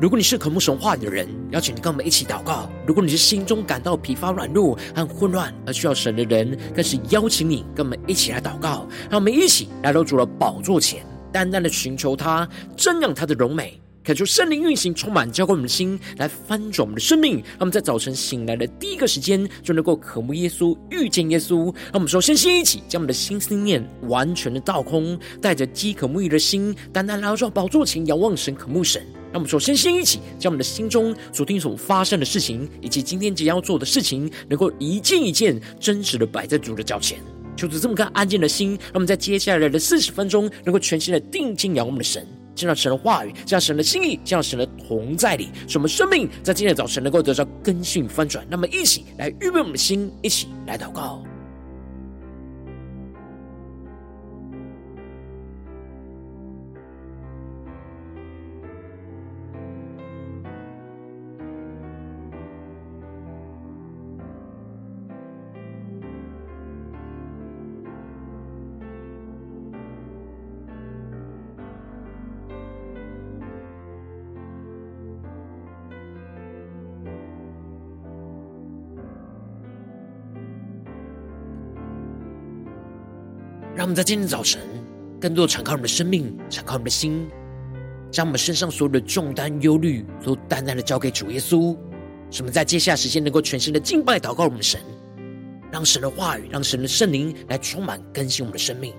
如果你是渴慕神话语的人，邀请你跟我们一起祷告；如果你是心中感到疲乏、软弱和混乱而需要神的人，更是邀请你跟我们一起来祷告。让我们一起来到主的宝座前，单单的寻求他，瞻仰他的荣美，恳求圣灵运行，充满浇灌我们的心，来翻转我们的生命。让我们在早晨醒来的第一个时间，就能够渴慕耶稣、遇见耶稣。让我们首先先一起将我们的心思念完全的倒空，带着饥渴沐浴的心，单单来到宝座前，仰望神、渴慕神。让我们首先先一起将我们的心中昨天所发生的事情，以及今天即将要做的事情，能够一件一件真实的摆在主的脚前。求主这么看安静的心，让我们在接下来的四十分钟，能够全心的定睛仰望我们的神，见到神的话语，见到神的心意，见到神的同在里，使我们生命在今天的早晨能够得到更新翻转。那么，一起来预备我们的心，一起来祷告。让我们在今天早晨，更多的敞开我们的生命，敞开我们的心，将我们身上所有的重担、忧虑，都淡淡的交给主耶稣。使我们在接下来时间，能够全新的敬拜、祷告我们神，让神的话语，让神的圣灵来充满、更新我们的生命。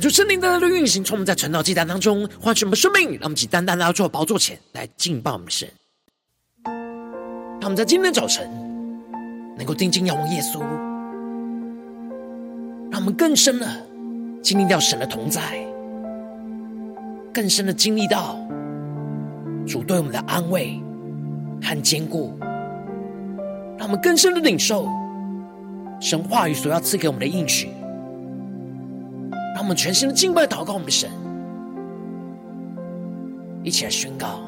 可就圣灵的运行，从我们在晨祷祭坛当中唤醒我们生命，让我们起单单来到主的宝座前来敬拜我们的神。让我们在今天早晨能够定睛仰望耶稣，让我们更深的经历到神的同在，更深的经历到主对我们的安慰和坚固，让我们更深的领受神话语所要赐给我们的应许。让我们全心的敬拜、祷告我们的神，一起来宣告。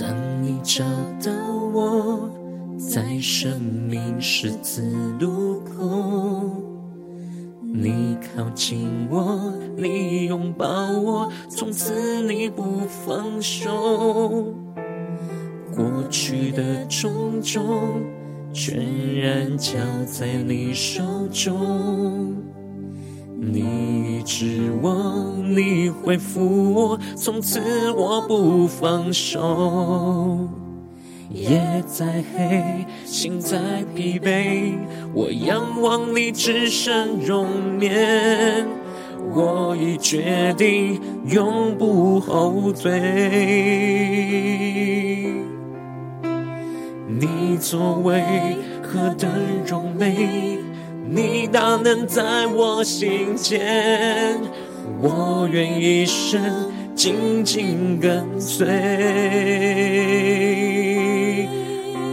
当你找到我，在生命十字路口，你靠近我，你拥抱我，从此你不放手，过去的种种。全然交在你手中，你指望你回复我，从此我不放手。夜再黑，心再疲惫，我仰望你至圣容颜，我已决定永不后退。你作为何等荣美，你大能在我心间，我愿一生紧紧跟随。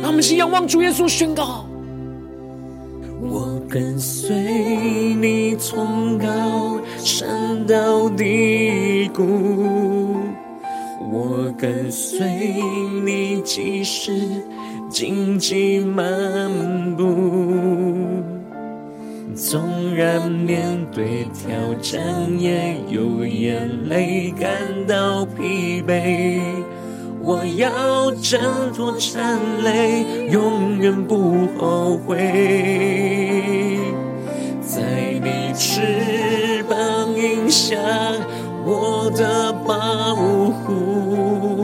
他们先仰望主耶稣宣告：我跟随你从高山到低谷，我跟随你即使。荆棘漫步，纵然面对挑战，也有眼泪感到疲惫。我要挣脱缠累，永远不后悔。在你翅膀荫下，我的保护。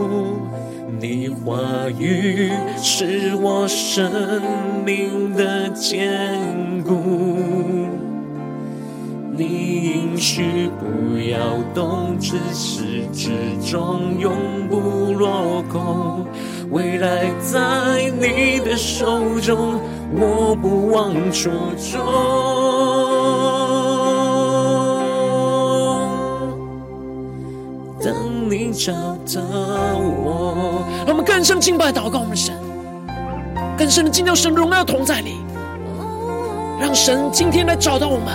你话语是我生命的坚固，你应许不要动，自始至终永不落空。未来在你的手中，我不忘初衷。你找到我。让我们更深敬拜祷告我们的神，更深的进到神荣耀同在里，让神今天来找到我们，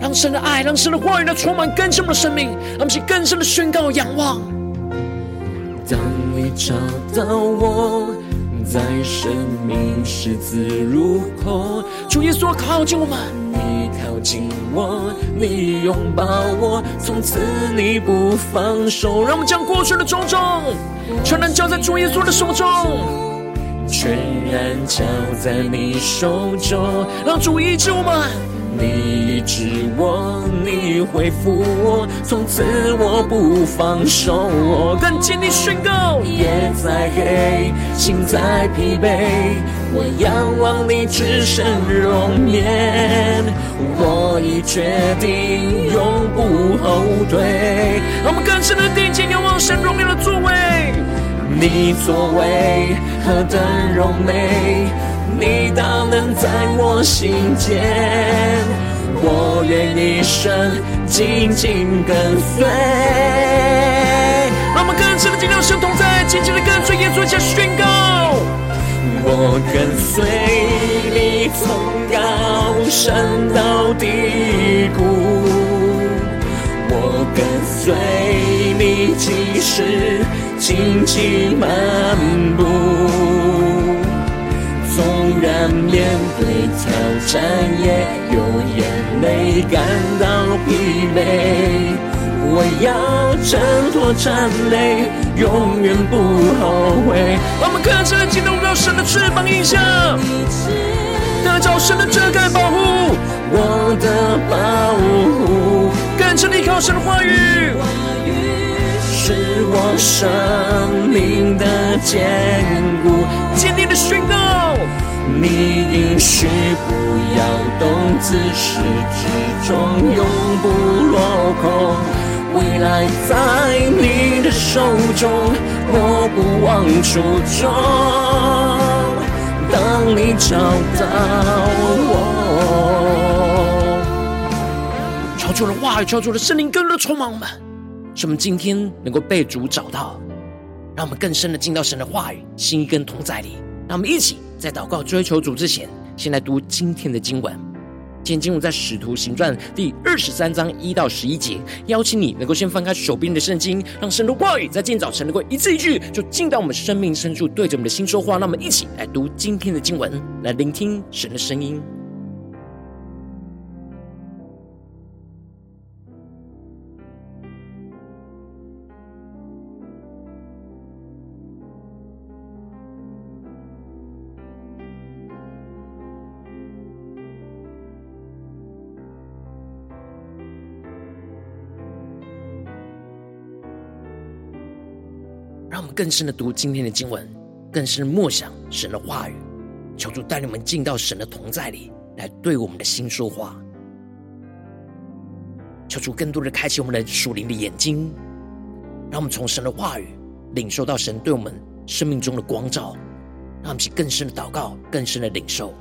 让神的爱，让神的话语来充满更深的生命，让我们去更深的宣告仰望。当你找到我。在生命十字路口，主耶稣靠近我们，紧握，你拥抱我，从此你不放手。让我们将过去的种种全然交在主耶稣的手中，全然交在你手中，让主医治我们。你医治我，你恢复我，从此我不放手。更坚定宣告，夜再黑，心再疲惫，我仰望你至圣容颜。我已决定永不后退。让我们更深的定睛仰望神荣耀的作为，你作为何等荣美。你大能在我心间，我愿一生紧紧跟随。让我们更深的进入神同在，紧紧的跟随耶稣，下宣告。我跟随你从高山到低谷，我跟随你即使荆棘漫步。纵然面对挑战，也有眼泪感到疲惫，我要挣脱战累，永远不后悔。我们更深的进入到神的翅膀印下，得着神的遮盖保护，我的保护，更深的依靠神的话语，是我生命的坚固，坚定的宣告。你应许不要动，自始至终永不落空。未来在你的手中，我不忘初衷。当你找到我，超出了话语，超出了圣灵，更多的充满我们，使我们今天能够被主找到，让我们更深的进到神的话语、心跟同在里，让我们一起。在祷告追求主之前，先来读今天的经文。今天经文在《使徒行传》第二十三章一到十一节。邀请你能够先翻开手边的圣经，让神的话语在今天早晨能够一字一句，就进到我们生命深处，对着我们的心说话。那么，一起来读今天的经文，来聆听神的声音。让我们更深的读今天的经文，更深的默想神的话语，求主带领我们进到神的同在里，来对我们的心说话。求主更多的开启我们的属灵的眼睛，让我们从神的话语领受到神对我们生命中的光照，让我们去更深的祷告，更深的领受。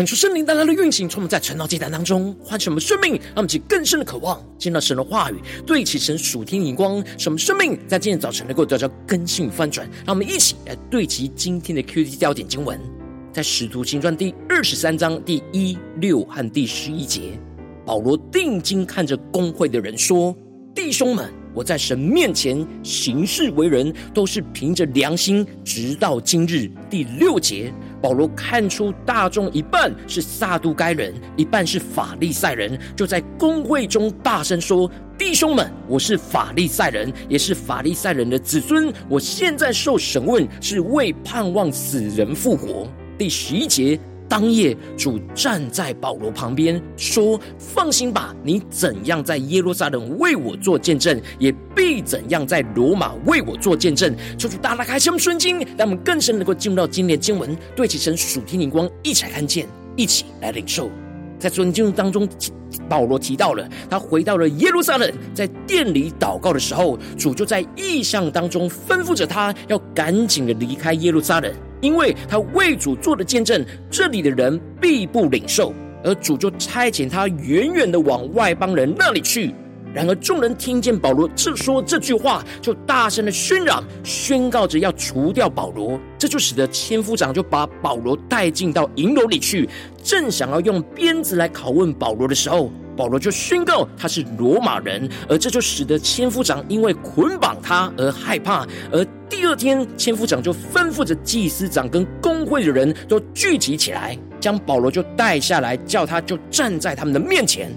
恳求圣灵带来的运行，充满在晨祷祭坛当中，唤醒我们生命，让我们起更深的渴望，见到神的话语，对齐神属天荧光，使我们生命在今天早晨能够得到更新与翻转。让我们一起来对齐今天的 QT 焦点经文，在使徒行传第二十三章第一、六和第十一节，保罗定睛看着公会的人说：“弟兄们。”我在神面前行事为人，都是凭着良心，直到今日。第六节，保罗看出大众一半是撒都该人，一半是法利赛人，就在公会中大声说：“弟兄们，我是法利赛人，也是法利赛人的子孙。我现在受审问，是为盼望死人复活。”第十一节。当夜，主站在保罗旁边说：“放心吧，你怎样在耶路撒冷为我做见证，也必怎样在罗马为我做见证。”求主大大开箱顺经，让我们更深能够进入到今天的经文，对齐神属天灵光，一起来看见，一起来领受。在昨天经当中，保罗提到了他回到了耶路撒冷，在殿里祷告的时候，主就在意象当中吩咐着他要赶紧的离开耶路撒冷。因为他为主做的见证，这里的人必不领受，而主就差遣他远远的往外邦人那里去。然而众人听见保罗这说这句话，就大声的喧嚷，宣告着要除掉保罗。这就使得千夫长就把保罗带进到营楼里去，正想要用鞭子来拷问保罗的时候。保罗就宣告他是罗马人，而这就使得千夫长因为捆绑他而害怕。而第二天，千夫长就吩咐着祭司长跟工会的人都聚集起来，将保罗就带下来，叫他就站在他们的面前。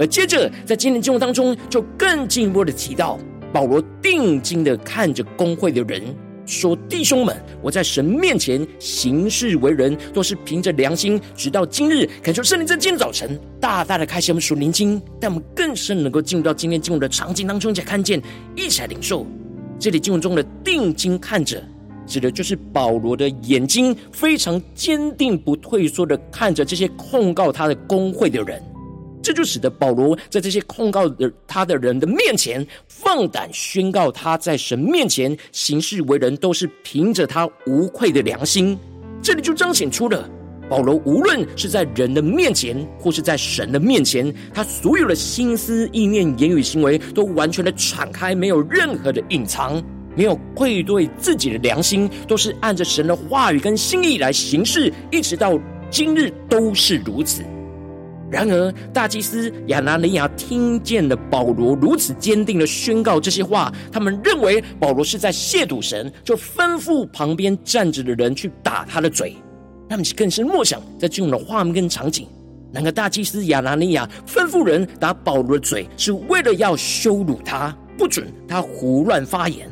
而接着，在今天经文当中，就更进一步的提到，保罗定睛的看着工会的人。说：“弟兄们，我在神面前行事为人，都是凭着良心。直到今日，恳求圣灵在今天早晨大大的开启我们属灵经，让我们更深能够进入到今天经文的场景当中，一起来看见，一起来领受。这里经文中的定睛看着，指的就是保罗的眼睛非常坚定不退缩的看着这些控告他的工会的人。”这就使得保罗在这些控告的他的人的面前，放胆宣告他在神面前行事为人，都是凭着他无愧的良心。这里就彰显出了保罗无论是在人的面前，或是在神的面前，他所有的心思意念、言语行为，都完全的敞开，没有任何的隐藏，没有愧对自己的良心，都是按着神的话语跟心意来行事，一直到今日都是如此。然而，大祭司亚拿尼亚听见了保罗如此坚定的宣告这些话，他们认为保罗是在亵渎神，就吩咐旁边站着的人去打他的嘴。他们更是默想在这种的画面跟场景。然而，大祭司亚拿尼亚吩咐人打保罗的嘴，是为了要羞辱他，不准他胡乱发言。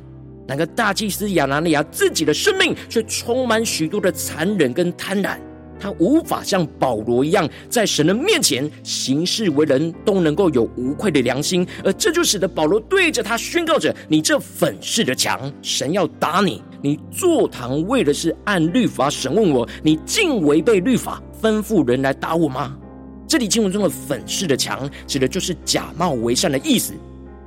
然而，大祭司亚拿尼亚自己的生命却充满许多的残忍跟贪婪。他无法像保罗一样，在神的面前行事为人，都能够有无愧的良心，而这就使得保罗对着他宣告着：“你这粉饰的墙，神要打你！你坐堂为的是按律法审问我，你竟违背律法，吩咐人来打我吗？”这里经文中的“粉饰的墙”指的就是假冒为善的意思，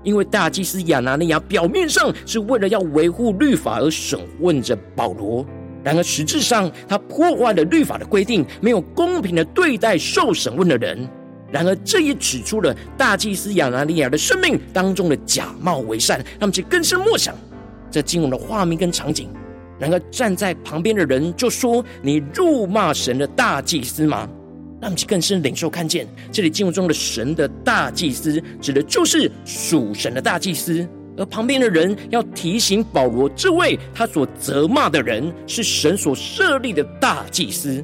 因为大祭司亚拿尼亚表面上是为了要维护律法而审问着保罗。然而，实质上，他破坏了律法的规定，没有公平的对待受审问的人。然而，这也指出了大祭司亚拿尼亚的生命当中的假冒为善，让其更深默想这经文的画面跟场景。然而，站在旁边的人就说：“你辱骂神的大祭司吗？”让其更深领受看见，这里经文中的神的大祭司，指的就是属神的大祭司。而旁边的人要提醒保罗，这位他所责骂的人是神所设立的大祭司。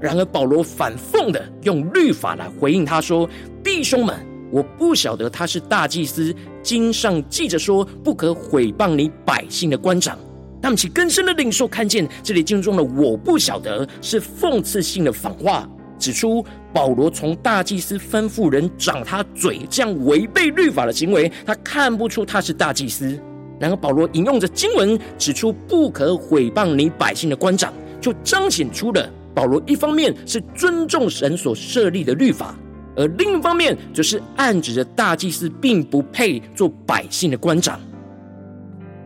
然而保罗反讽的用律法来回应他说：“弟兄们，我不晓得他是大祭司。经上记着说，不可毁谤你百姓的官长。”他们其更深的领受看见，这里经文中的“我不晓得”是讽刺性的反话。指出保罗从大祭司吩咐人掌他嘴这样违背律法的行为，他看不出他是大祭司。然而保罗引用着经文指出不可毁谤你百姓的官长，就彰显出了保罗一方面是尊重神所设立的律法，而另一方面则是暗指着大祭司并不配做百姓的官长。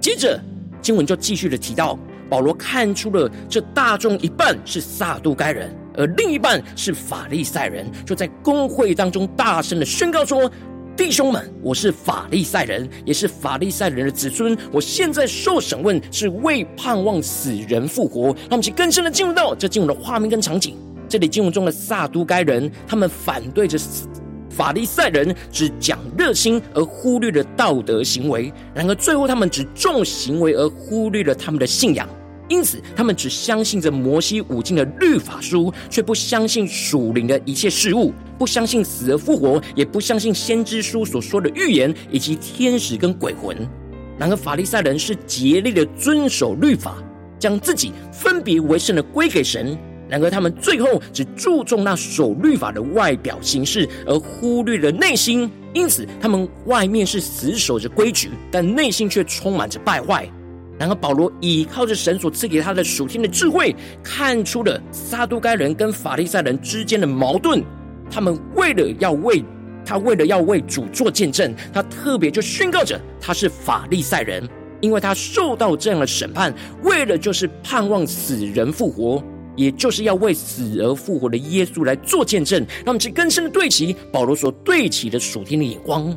接着经文就继续的提到，保罗看出了这大众一半是撒都该人。而另一半是法利赛人，就在公会当中大声的宣告说：“弟兄们，我是法利赛人，也是法利赛人的子孙。我现在受审问，是为盼望死人复活。”让我们去更深的进入到这进入的画面跟场景。这里经文中的撒都该人，他们反对着法利赛人，只讲热心而忽略了道德行为。然而最后，他们只重行为而忽略了他们的信仰。因此，他们只相信着摩西五经的律法书，却不相信属灵的一切事物，不相信死而复活，也不相信先知书所说的预言以及天使跟鬼魂。然而，法利赛人是竭力的遵守律法，将自己分别为圣的归给神。然而，他们最后只注重那守律法的外表形式，而忽略了内心。因此，他们外面是死守着规矩，但内心却充满着败坏。然而，保罗倚靠着神所赐给他的属天的智慧，看出了撒都该人跟法利赛人之间的矛盾。他们为了要为他为了要为主做见证，他特别就宣告着他是法利赛人，因为他受到这样的审判，为了就是盼望死人复活，也就是要为死而复活的耶稣来做见证。让我们去更深的对齐保罗所对齐的属天的眼光。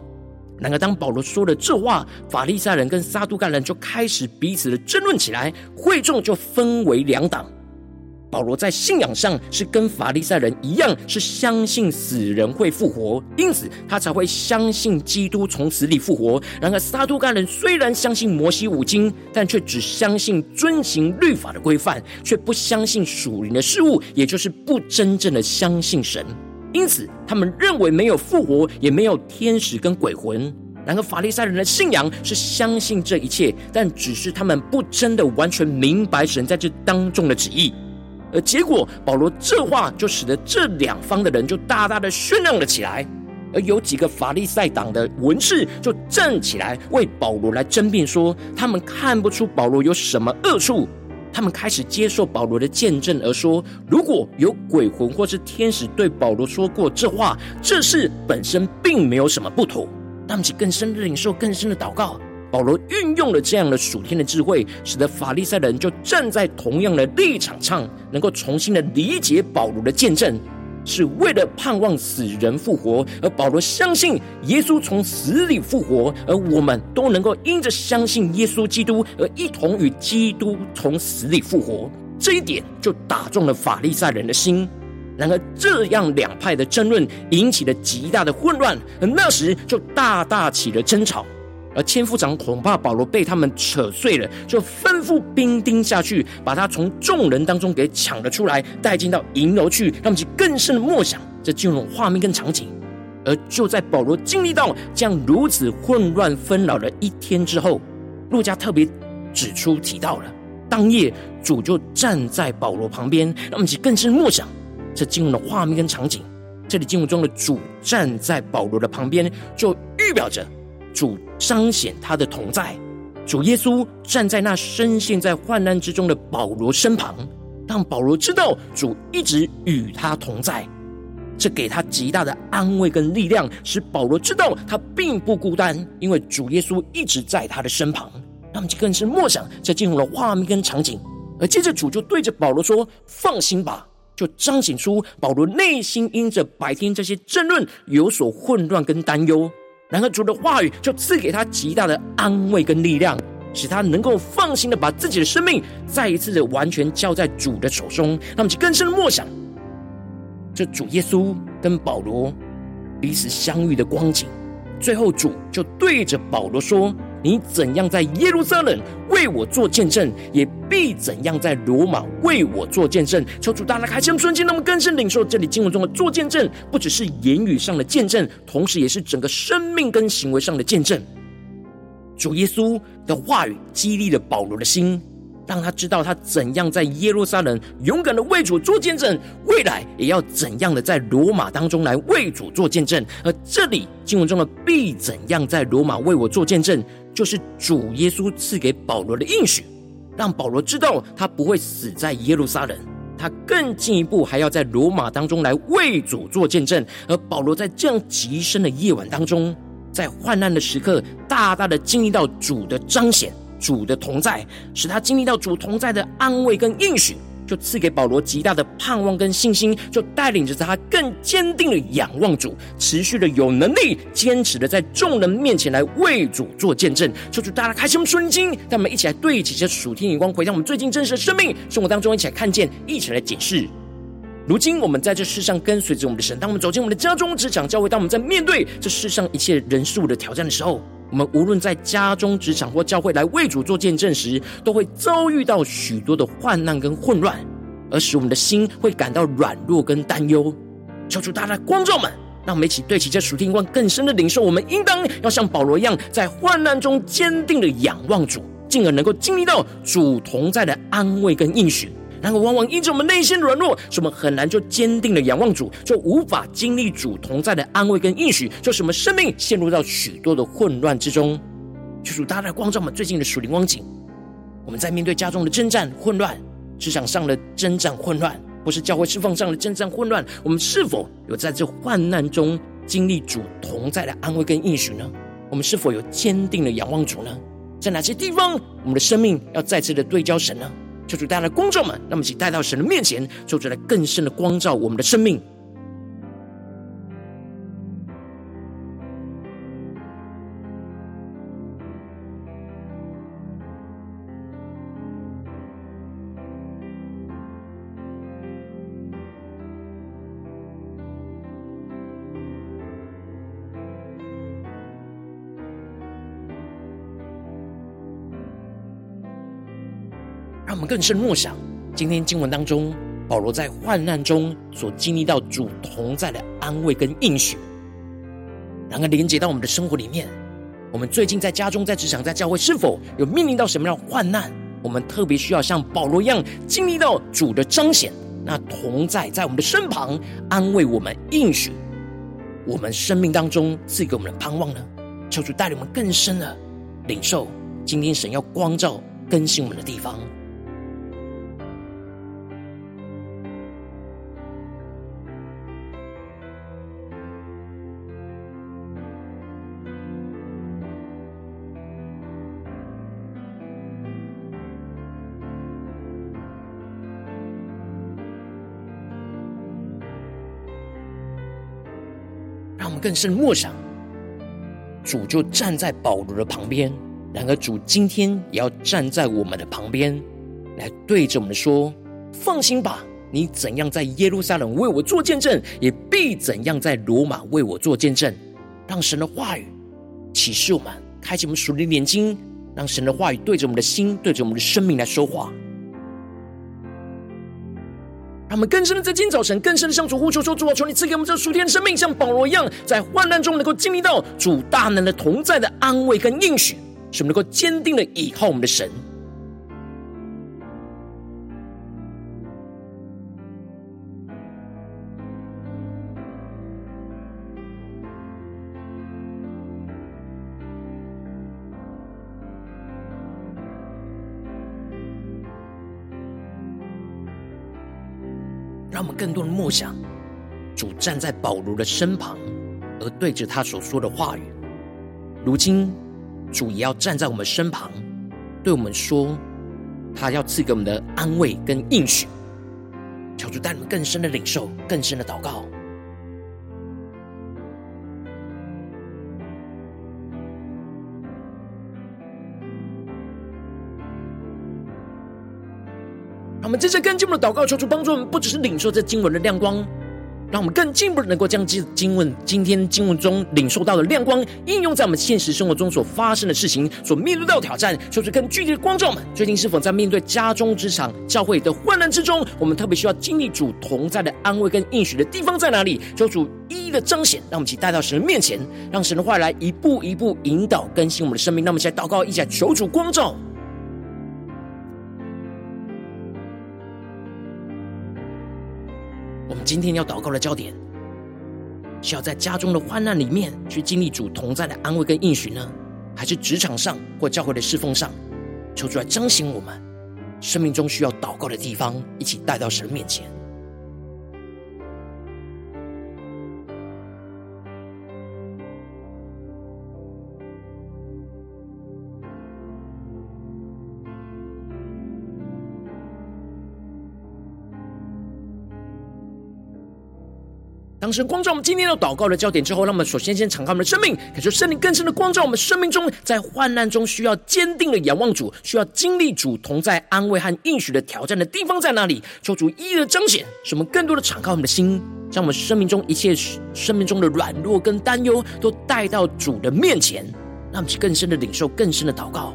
然而，当保罗说了这话，法利赛人跟撒都该人就开始彼此的争论起来，会众就分为两党。保罗在信仰上是跟法利赛人一样，是相信死人会复活，因此他才会相信基督从死里复活。然而，撒都该人虽然相信摩西五经，但却只相信遵行律法的规范，却不相信属灵的事物，也就是不真正的相信神。因此，他们认为没有复活，也没有天使跟鬼魂。然而，法利赛人的信仰是相信这一切，但只是他们不真的完全明白神在这当中的旨意。而结果，保罗这话就使得这两方的人就大大的喧嚷了起来。而有几个法利赛党的文士就站起来为保罗来争辩，说他们看不出保罗有什么恶处。他们开始接受保罗的见证，而说：如果有鬼魂或是天使对保罗说过这话，这事本身并没有什么不妥。他们起更深的领受，更深的祷告。保罗运用了这样的属天的智慧，使得法利赛人就站在同样的立场上，能够重新的理解保罗的见证。是为了盼望死人复活，而保罗相信耶稣从死里复活，而我们都能够因着相信耶稣基督而一同与基督从死里复活。这一点就打中了法利赛人的心。然而，这样两派的争论引起了极大的混乱，而那时就大大起了争吵。而千夫长恐怕保罗被他们扯碎了，就吩咐兵丁下去，把他从众人当中给抢了出来，带进到营楼去，让其更深的默想这进入画面跟场景。而就在保罗经历到这样如此混乱纷扰的一天之后，陆家特别指出提到了当夜主就站在保罗旁边，让我们其更深默想这进入的画面跟场景。这里经文中的主站在保罗的旁边，就预表着。主彰显他的同在，主耶稣站在那深陷在患难之中的保罗身旁，让保罗知道主一直与他同在，这给他极大的安慰跟力量，使保罗知道他并不孤单，因为主耶稣一直在他的身旁。那么就更是默想，这进入了画面跟场景，而接着主就对着保罗说：“放心吧。”就彰显出保罗内心因着白天这些争论有所混乱跟担忧。然而主的话语就赐给他极大的安慰跟力量，使他能够放心的把自己的生命再一次的完全交在主的手中。让我们去更深的默想，这主耶稣跟保罗彼此相遇的光景。最后主就对着保罗说。你怎样在耶路撒冷为我做见证，也必怎样在罗马为我做见证。求主大大开箱，瞬间，那么更深领受这里经文中的做见证，不只是言语上的见证，同时也是整个生命跟行为上的见证。主耶稣的话语激励了保罗的心。让他知道他怎样在耶路撒冷勇敢的为主做见证，未来也要怎样的在罗马当中来为主做见证。而这里经文中的必怎样在罗马为我做见证，就是主耶稣赐给保罗的应许，让保罗知道他不会死在耶路撒冷，他更进一步还要在罗马当中来为主做见证。而保罗在这样极深的夜晚当中，在患难的时刻，大大的经历到主的彰显。主的同在，使他经历到主同在的安慰跟应许，就赐给保罗极大的盼望跟信心，就带领着他更坚定的仰望主，持续的有能力、坚持的在众人面前来为主做见证。求主大家开心我们属灵经，让我们一起来对齐这属天眼光，回到我们最近真实的生命生活当中，一起来看见，一起来解释。如今我们在这世上跟随着我们的神，当我们走进我们的家中、职场、教会，当我们在面对这世上一切人事物的挑战的时候，我们无论在家中、职场或教会来为主做见证时，都会遭遇到许多的患难跟混乱，而使我们的心会感到软弱跟担忧。求主大大光照们，让我们一起对齐这属天光更深的领受。我们应当要像保罗一样，在患难中坚定的仰望主，进而能够经历到主同在的安慰跟应许。然而，往往因着我们内心的软弱，使我们很难就坚定的仰望主，就无法经历主同在的安慰跟应许，就使我们生命陷入到许多的混乱之中。求主大大光照我们最近的属灵光景。我们在面对家中的征战混乱，职场上的征战混乱，或是教会侍奉上的征战混乱，我们是否有在这患难中经历主同在的安慰跟应许呢？我们是否有坚定的仰望主呢？在哪些地方，我们的生命要再次的对焦神呢？求主带来光照们，那么，请带到神的面前，求主来更深的光照我们的生命。更深默想，今天经文当中，保罗在患难中所经历到主同在的安慰跟应许。然而，连接到我们的生活里面，我们最近在家中、在职场、在教会，是否有面临到什么样的患难？我们特别需要像保罗一样，经历到主的彰显，那同在在我们的身旁，安慰我们、应许我们生命当中赐给我们的盼望呢？求主带领我们更深的领受今天神要光照更新我们的地方。更深默想，主就站在保罗的旁边。然而，主今天也要站在我们的旁边，来对着我们说：“放心吧，你怎样在耶路撒冷为我做见证，也必怎样在罗马为我做见证。”让神的话语启示我们，开启我们属灵眼睛，让神的话语对着我们的心，对着我们的生命来说话。他们更深的在今早晨，更深的向主呼求说：“主啊，求你赐给我们这属天的生命，像保罗一样，在患难中能够经历到主大能的同在的安慰跟应许，使我们能够坚定的倚靠我们的神。”更多的默想，主站在保罗的身旁，而对着他所说的话语。如今，主也要站在我们身旁，对我们说，他要赐给我们的安慰跟应许。求主带我们更深的领受，更深的祷告。我们接着更进一步的祷告，求主帮助我们，不只是领受这经文的亮光，让我们更进一步的能够将这经文今天经文中领受到的亮光，应用在我们现实生活中所发生的事情，所面对到挑战。求主更具体的光照们，最近是否在面对家中、职场、教会的患难之中，我们特别需要经历主同在的安慰跟应许的地方在哪里？求主一一的彰显，让我们一起带到神的面前，让神的话来一步一步引导更新我们的生命。那么，现在祷告，一起来求主光照。今天要祷告的焦点，是要在家中的患难里面去经历主同在的安慰跟应许呢，还是职场上或教会的侍奉上，求主来彰显我们生命中需要祷告的地方，一起带到神面前。当神光照我们今天要祷告的焦点之后，让我们首先先敞开我们的生命，感受圣灵更深的光照我们生命中，在患难中需要坚定的仰望主，需要经历主同在安慰和应许的挑战的地方在哪里？求主一一的彰显，使我们更多的敞开我们的心，将我们生命中一切生命中的软弱跟担忧都带到主的面前，让我们去更深的领受，更深的祷告。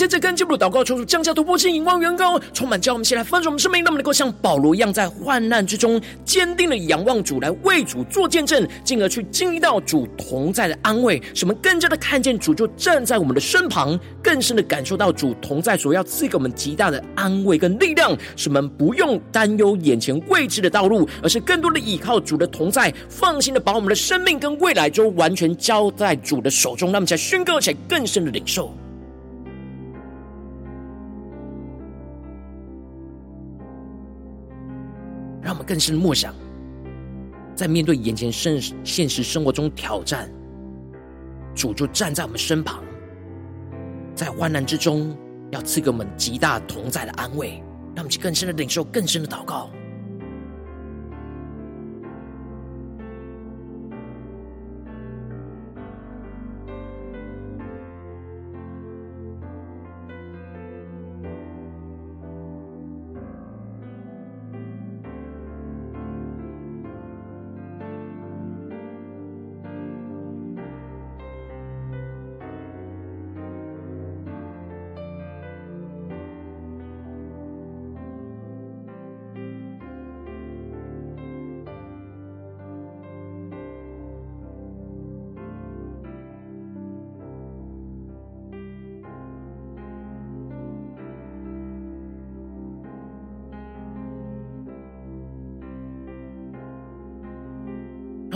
接着跟进步祷告，求主降下突破性、引望远高，充满叫我们先来翻转我们生命，让我们能够像保罗一样，在患难之中坚定的仰望主，来为主。做见证，进而去经历到主。同在的安慰，使我们更加的看见主。就站在我们的身旁，更深的感受到主。同在所要赐给我们极大的安慰跟力量，使我们不用担忧眼前未知的道路，而是更多的依靠主。的同在，放心的把我们的生命跟未来就完全交在主。的手中，让我们才宣告才更深的领受。让我们更深的默想，在面对眼前现现实生活中挑战，主就站在我们身旁，在患难之中要赐给我们极大同在的安慰，让我们去更深的领受，更深的祷告。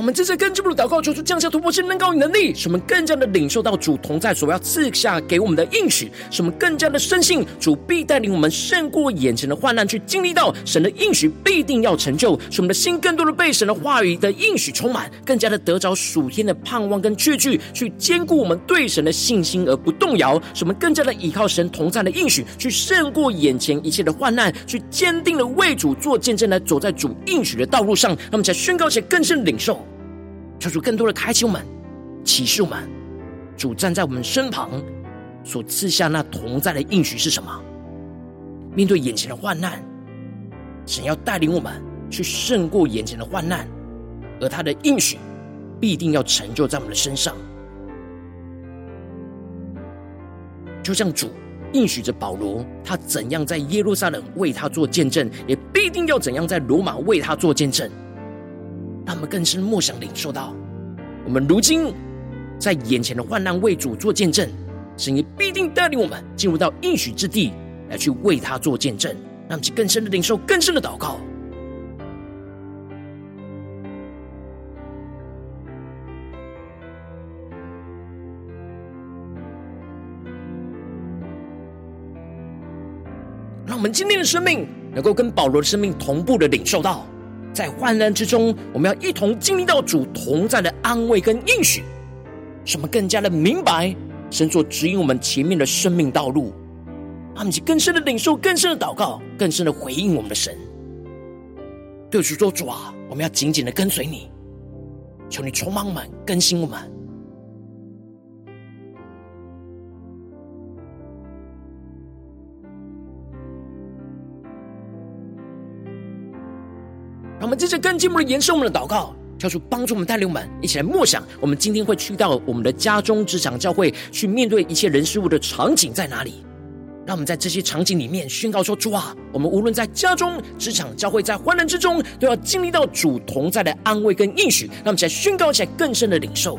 我们这次跟进步的祷告，求主降下突破性、能高与能力，使我们更加的领受到主同在所要赐下给我们的应许，使我们更加的深信主必带领我们胜过眼前的患难，去经历到神的应许必定要成就，使我们的心更多的被神的话语的应许充满，更加的得着属天的盼望跟确据，去坚固我们对神的信心而不动摇，使我们更加的依靠神同在的应许，去胜过眼前一切的患难，去坚定的为主做见证，来走在主应许的道路上，让我们才宣告且更深领受。求主更多的开启我们，启示我们，主站在我们身旁所赐下那同在的应许是什么？面对眼前的患难，神要带领我们去胜过眼前的患难，而他的应许必定要成就在我们的身上。就像主应许着保罗，他怎样在耶路撒冷为他做见证，也必定要怎样在罗马为他做见证。让我们更深默想领受到，我们如今在眼前的患难为主做见证，神也必定带领我们进入到应许之地，来去为他做见证。让我们更深的领受，更深的祷告。让我们今天的生命能够跟保罗的生命同步的领受到。在患难之中，我们要一同经历到主同在的安慰跟应许，使我们更加的明白神所指引我们前面的生命道路，他们去更深的领受、更深的祷告、更深的回应我们的神。对主说：“主啊，我们要紧紧的跟随你，求你充满我们、更新我们。”我们接着更进一步的延伸我们的祷告，跳出帮助我们带领我们一起来默想，我们今天会去到我们的家中、职场、教会，去面对一切人事物的场景在哪里？让我们在这些场景里面宣告说：主啊，我们无论在家中、职场、教会，在患难之中，都要经历到主同在的安慰跟应许。让我们起来宣告起来，更深的领受。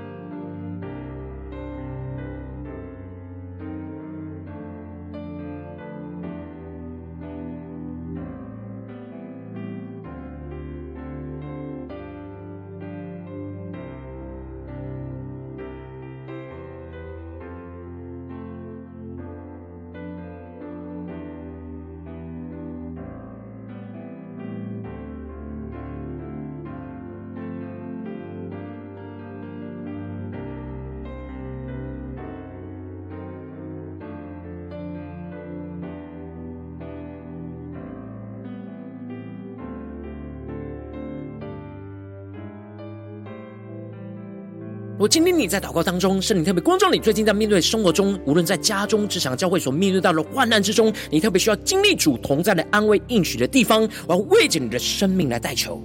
我今天你在祷告当中，圣灵特别光照你，最近在面对生活中，无论在家中、职场、教会所面对到的患难之中，你特别需要经历主同在的安慰应许的地方，我要为着你的生命来代求。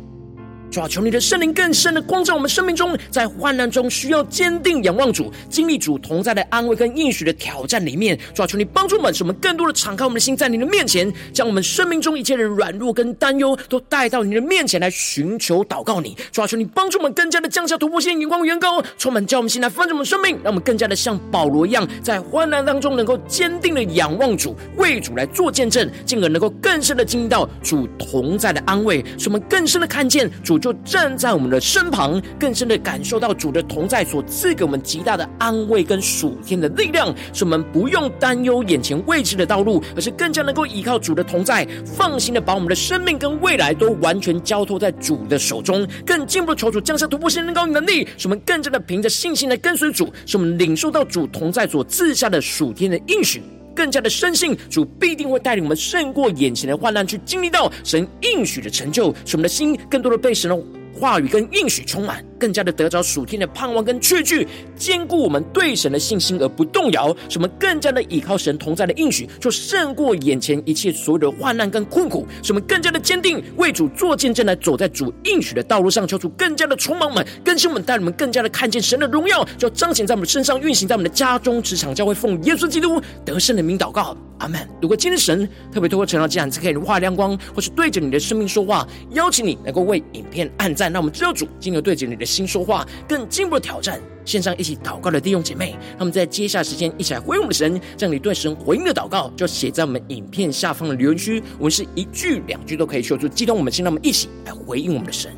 主啊，求你的圣灵更深的光照我们生命中，在患难中需要坚定仰望主、经历主同在的安慰跟应许的挑战里面。主啊，求你帮助我们，使我们更多的敞开我们的心，在你的面前，将我们生命中一切的软弱跟担忧都带到你的面前来寻求祷告你。主啊，求你帮助我们更加的降下突破性眼光远高，充满叫我们心来翻转我们生命，让我们更加的像保罗一样，在患难当中能够坚定的仰望主，为主来做见证，进而能够更深的经历到主同在的安慰，使我们更深的看见主。就站在我们的身旁，更深的感受到主的同在所赐给我们极大的安慰跟属天的力量，使我们不用担忧眼前未知的道路，而是更加能够依靠主的同在，放心的把我们的生命跟未来都完全交托在主的手中。更进一步的求主降下突破性高能力，使我们更加的凭着信心来跟随主，使我们领受到主同在所赐下的属天的应许。更加的深信主必定会带领我们胜过眼前的患难，去经历到神应许的成就，使我们的心更多的被神的话语跟应许充满。更加的得着属天的盼望跟确据，坚固我们对神的信心而不动摇。使我们更加的依靠神同在的应许，就胜过眼前一切所有的患难跟困苦。使我们更加的坚定，为主做见证，来走在主应许的道路上。求主更加的充满我们，更新我们，带我们更加的看见神的荣耀，就彰显在我们身上，运行在我们的家中、职场、教会，奉耶稣基督得胜的名祷告，阿门。如果今天神特别透过晨祷这样子，可以画亮光，或是对着你的生命说话，邀请你能够为影片按赞。那我们知道主今日对着你的心说话，更进一步的挑战，线上一起祷告的弟兄姐妹，那么在接下时间一起来回应我们的神，将你对神回应的祷告，就写在我们影片下方的留言区，我们是一句两句都可以说出，激动我们心，让我们一起来回应我们的神，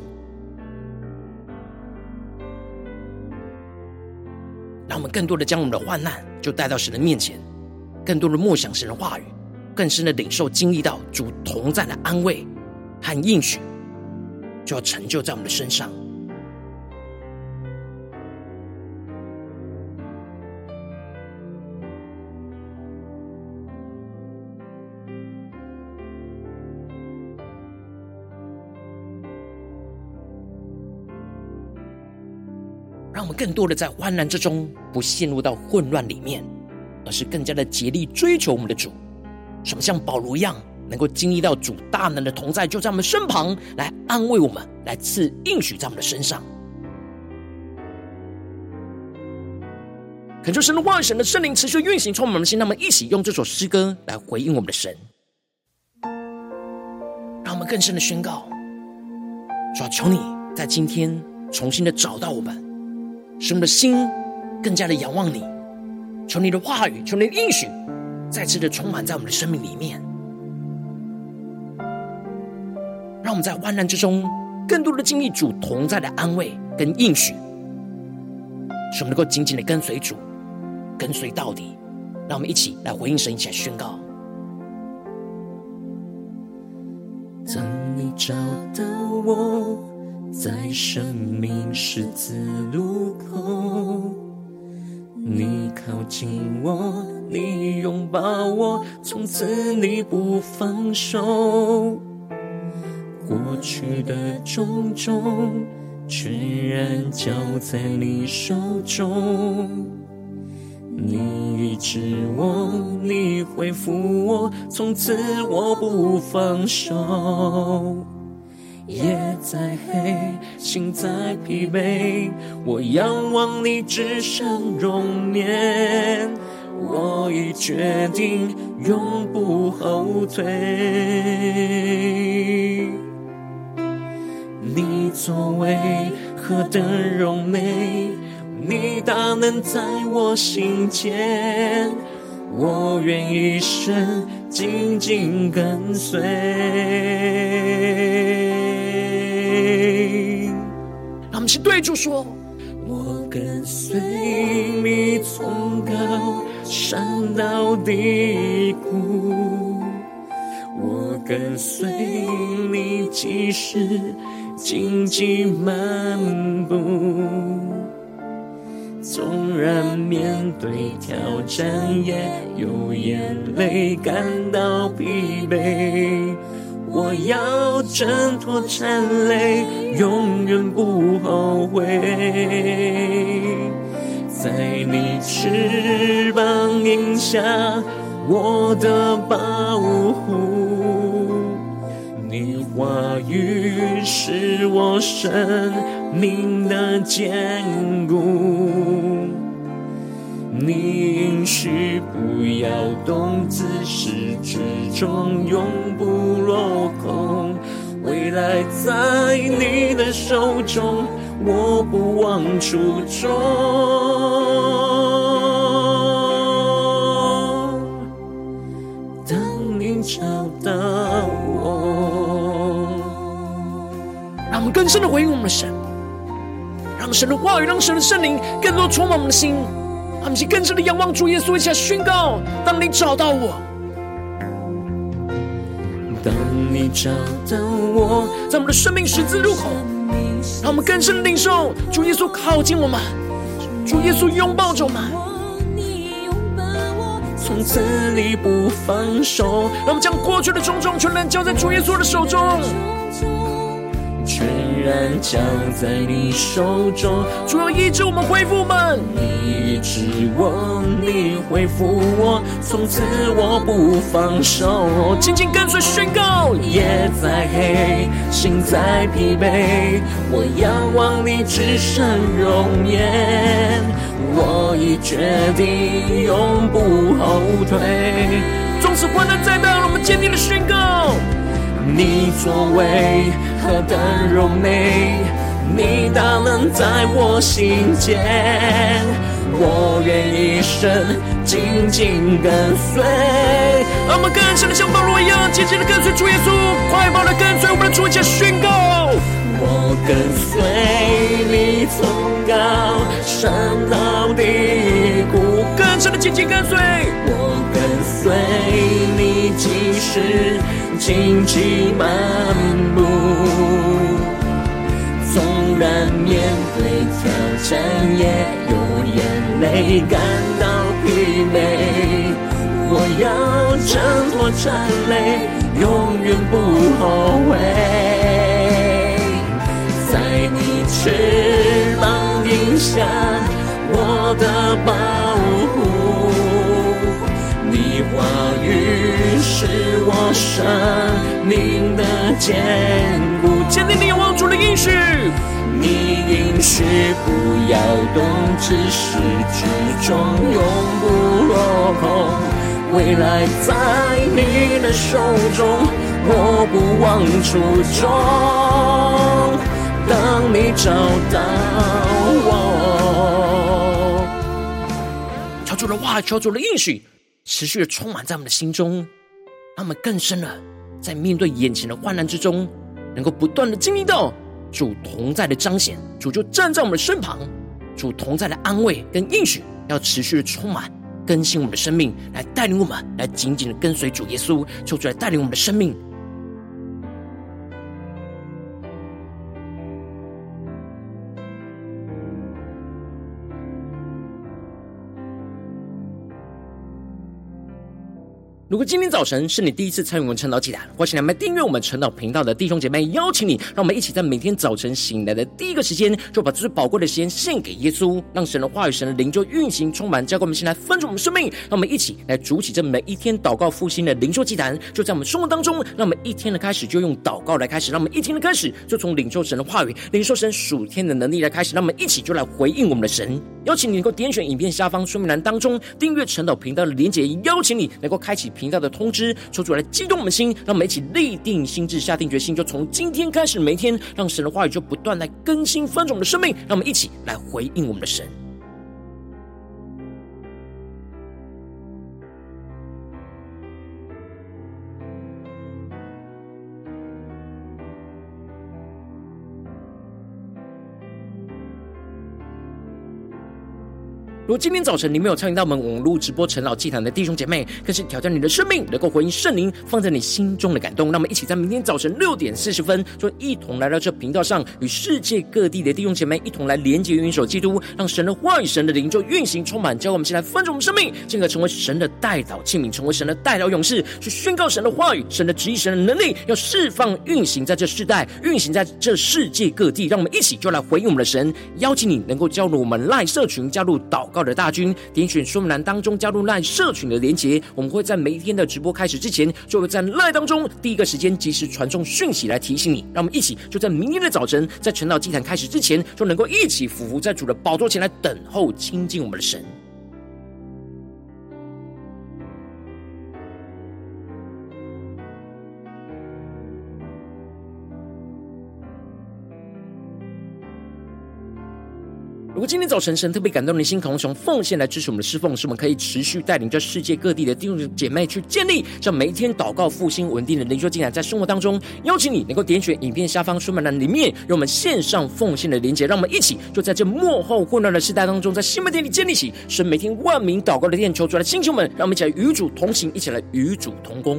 让我们更多的将我们的患难就带到神的面前，更多的默想神的话语，更深的领受经历到主同在的安慰和应许，就要成就在我们的身上。让我们更多的在患难之中，不陷入到混乱里面，而是更加的竭力追求我们的主。什么像保罗一样，能够经历到主大能的同在，就在我们身旁来安慰我们，来赐应许在我们的身上。恳求神的万、神的圣灵持续运行，充满我们的心。那么，一起用这首诗歌来回应我们的神，让我们更深的宣告：主啊，求你在今天重新的找到我们。使我们的心更加的仰望你，求你的话语，求你的应许，再次的充满在我们的生命里面，让我们在患难之中，更多的经历主同在的安慰跟应许，使我们能够紧紧的跟随主，跟随到底。让我们一起来回应神，一起来宣告。当你找到我。在生命十字路口，你靠近我，你拥抱我，从此你不放手。过去的种种，全然交在你手中。你医治我，你恢复我，从此我不放手。夜再黑，心再疲惫，我仰望你至圣容颜，我已决定永不后退。你作为何等荣美，你大能在我心间，我愿一生紧紧跟随。对主说，我跟随你从高山到低谷，我跟随你即使荆棘漫步，纵然面对挑战，也有眼泪感到疲惫。我要挣脱缠累，永远不后悔。在你翅膀荫下，我的保护。你话语是我生命的坚固。你应许不要动，自始至终永不落空。未来在你的手中，我不忘初衷。当你找到我，让我们更深的回应我们的神，让神的话语，让神的圣灵更多充满我们的心。他们是更深的仰望主耶稣，一下宣告：当你找到我，当你找到我，在我们的生命十字路口，让我们更深的领受主耶稣靠近我们，主耶稣拥抱着我们，从此你不放手。让我们将过去的种种全然交在主耶稣的手中。依然交在你手中，主要医治我们，恢复我们，你医治我，你恢复我，从此我不放手，紧紧跟随宣告。夜再黑，心再疲惫，我仰望你至圣容颜，我已决定永不后退。纵使困难再大，我们坚定的宣告。你作为何等柔美，你大能在我心间，我愿一生紧紧跟随。让我们更深的像保罗一样，紧紧的跟随主耶稣，快跑的跟随我们的主，加宣告。我跟随你从高山到低的紧紧跟随。我跟随你，即使荆棘漫步，纵然面对挑战，也有眼泪感到疲惫。我要挣脱缠累，永远不后悔。在你翅膀荫下，我的宝。你话语是我生命的坚固。坚定你仰望主的应许，你应许不要动，自始至终永不落空。未来在你的手中，我不忘初衷。当你找到我，求主的话，求主的应许，持续的充满在我们的心中，让我们更深的在面对眼前的患难之中，能够不断的经历到主同在的彰显，主就站在我们的身旁，主同在的安慰跟应许，要持续的充满更新我们的生命，来带领我们来紧紧的跟随主耶稣，求主来带领我们的生命。如果今天早晨是你第一次参与我们晨祷祭坛，或是你们订阅我们晨祷频道的弟兄姐妹，邀请你，让我们一起在每天早晨醒来的第一个时间，就把最宝贵的时间献给耶稣，让神的话语、神的灵就运行充满，交给我们，先来分盛我们生命。让我们一起来筑起这每一天祷告复兴的灵修祭坛，就在我们生活当中。让我们一天的开始就用祷告来开始，让我们一天的开始就从领受神的话语、领受神属天的能力来开始。让我们一起就来回应我们的神。邀请你能够点选影片下方说明栏当中订阅晨祷频道的连结，邀请你能够开启频道的通知，说出来激动我们心，让我们一起立定心智，下定决心，就从今天开始，每一天让神的话语就不断来更新翻转我们的生命，让我们一起来回应我们的神。如果今天早晨你没有参与到我们网络直播晨祷祭坛的弟兄姐妹，更是挑战你的生命，能够回应圣灵放在你心中的感动。那么，一起在明天早晨六点四十分，就一同来到这频道上，与世界各地的弟兄姐妹一同来连接、元首基督，让神的话语、神的灵就运行充满，教我们先来分盛我们生命，进而成为神的代祷器皿，成为神的代祷勇士，去宣告神的话语、神的旨意、神的能力，要释放、运行在这世代，运行在这世界各地。让我们一起就来回应我们的神，邀请你能够加入我们赖社群，加入祷告的大军，点选说明栏当中加入赖社群的连结，我们会在每一天的直播开始之前，就会在赖当中第一个时间及时传送讯息来提醒你。让我们一起就在明天的早晨，在晨祷祭坛开始之前，就能够一起俯伏在主的宝座前来等候亲近我们的神。如果今天早晨神特别感动你的心，渴望从奉献来支持我们的侍奉，使我们可以持续带领着世界各地的弟兄姐妹去建立这每一天祷告复兴稳定的灵修进来，在生活当中邀请你能够点选影片下方说明栏里面有我们线上奉献的连结，让我们一起就在这幕后混乱的时代当中，在新媒体里建立起神每天万名祷告的殿，求主来星球们，让我们一起来与主同行，一起来与主同工。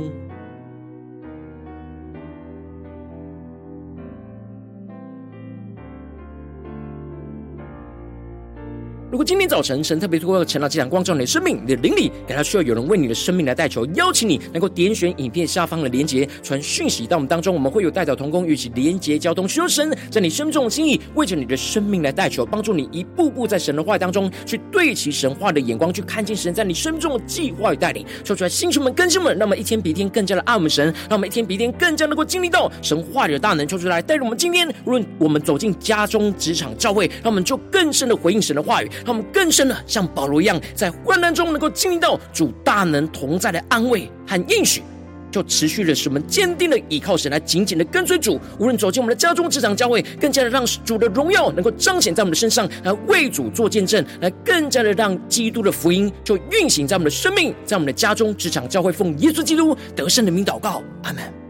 果今天早晨神特别透过晨祷祭坛光照你的生命，你的灵里感到需要有人为你的生命来代求，邀请你能够点选影片下方的连结，传讯息到我们当中，我们会有代表同工与其连结交通，求神在你生命中的心意，为着你的生命来代求，帮助你一步步在神的话语当中去对齐神话的眼光，去看见神在你生命中的计划与带领。说出来，星球们、更新们，让我们一天比一天更加的爱我们神，让我们一天比一天更加能够经历到神话语的大能。说出来，带着我们今天无论我们走进家中、职场、教会，让我们就更深的回应神的话语。让我们更深的像保罗一样，在患难中能够经历到主大能同在的安慰和应许，就持续的使我们坚定的依靠神，来紧紧的跟随主。无论走进我们的家中、职场、教会，更加的让主的荣耀能够彰显在我们的身上，来为主做见证，来更加的让基督的福音就运行在我们的生命，在我们的家中、职场、教会，奉耶稣基督得胜的名祷告，阿门。